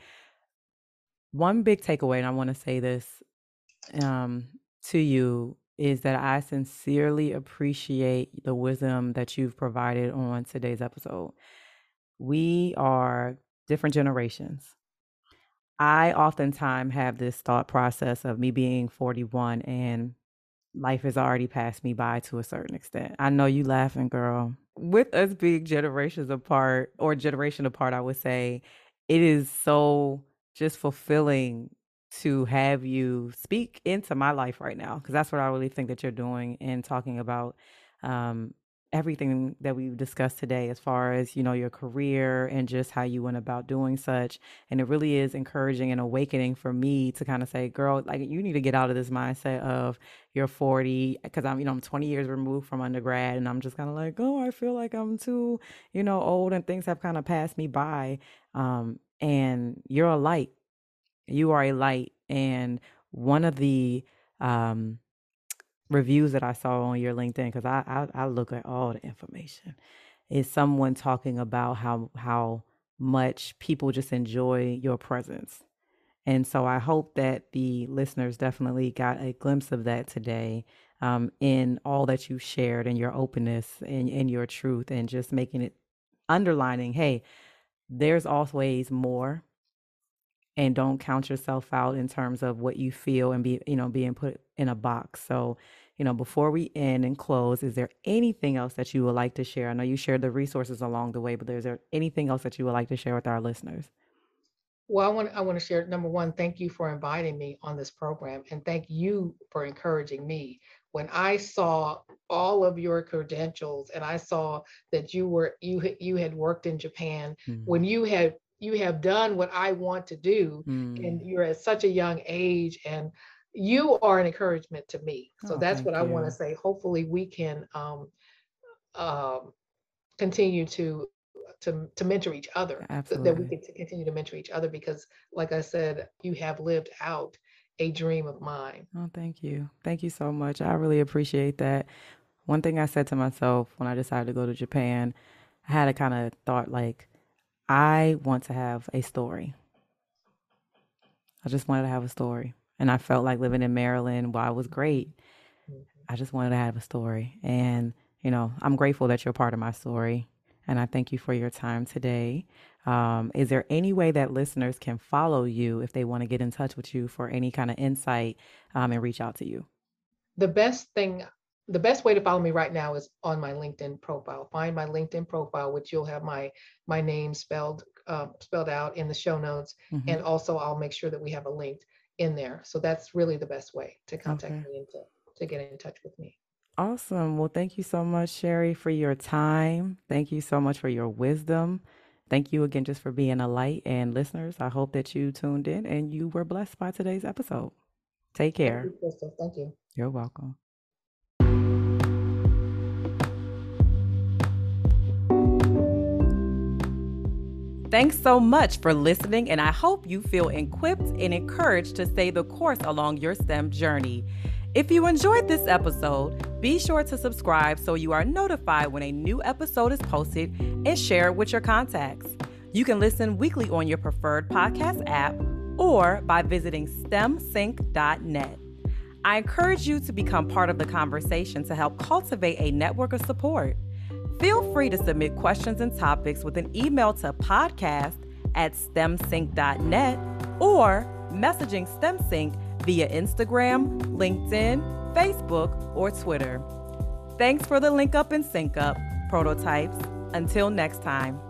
One big takeaway, and I want to say this um, to you is that I sincerely appreciate the wisdom that you've provided on today's episode. We are different generations I oftentimes have this thought process of me being 41 and life has already passed me by to a certain extent. I know you laughing, girl. With us being generations apart or generation apart, I would say it is so just fulfilling to have you speak into my life right now because that's what I really think that you're doing and talking about um, everything that we've discussed today as far as you know your career and just how you went about doing such. And it really is encouraging and awakening for me to kind of say girl like you need to get out of this mindset of you're 40 because i'm you know i'm 20 years removed from undergrad and i'm just kind of like oh i feel like i'm too you know old and things have kind of passed me by. Um and you're a light. You are a light. And one of the um reviews that I saw on your LinkedIn because I, I I look at all the information is someone talking about how how much people just enjoy your presence. And so I hope that the listeners definitely got a glimpse of that today um, in all that you shared and your openness and, and your truth and just making it underlining, hey, there's always more and don't count yourself out in terms of what you feel and be, you know, being put in a box. So you know, before we end and close, is there anything else that you would like to share? I know you shared the resources along the way, but is there anything else that you would like to share with our listeners? Well, I want I want to share number one, thank you for inviting me on this program and thank you for encouraging me. When I saw all of your credentials and I saw that you were you you had worked in Japan, mm. when you had you have done what I want to do mm. and you're at such a young age and you are an encouragement to me. So oh, that's what. I want to say. Hopefully, we can um, um, continue to to to mentor each other. Absolutely. That we can continue to mentor each other because, like I said, you have lived out a dream of mine. Oh, thank you. Thank you so much. I really appreciate that. One thing I said to myself when I decided to go to Japan, I had a kind of thought like, I want to have a story. I just wanted to have a story and I felt like living in Maryland, while it was great, mm-hmm. I just wanted to have a story. And, you know, I'm grateful that you're part of my story. And I thank you for your time today. Um, is there any way that listeners can follow you if they want to get in touch with you for any kind of insight um, and reach out to you? The best thing, the best way to follow me right now is on my LinkedIn profile. Find my LinkedIn profile, which you'll have my my name spelled uh, spelled out in the show notes, mm-hmm. and also I'll make sure that we have a link in there. So that's really the best way to contact okay. me and to, to get in touch with me. Awesome. Well, thank you so much, Cherrie, for your time. Thank you so much for your wisdom. Thank you again just for being a light. And listeners, I hope that you tuned in and you were blessed by today's episode. Take care. Thank you, Crystal. Thank you. You're welcome. Thanks so much for listening, and I hope you feel equipped and encouraged to stay the course along your STEM journey. If you enjoyed this episode, be sure to subscribe so you are notified when a new episode is posted and share it with your contacts. You can listen weekly on your preferred podcast app or by visiting stemsync.net. I encourage you to become part of the conversation to help cultivate a network of support. Feel free to submit questions and topics with an email to podcast at stemsync.net or messaging StemSync via Instagram, LinkedIn, Facebook, or Twitter. Thanks for the link up and sync up prototypes. Until next time.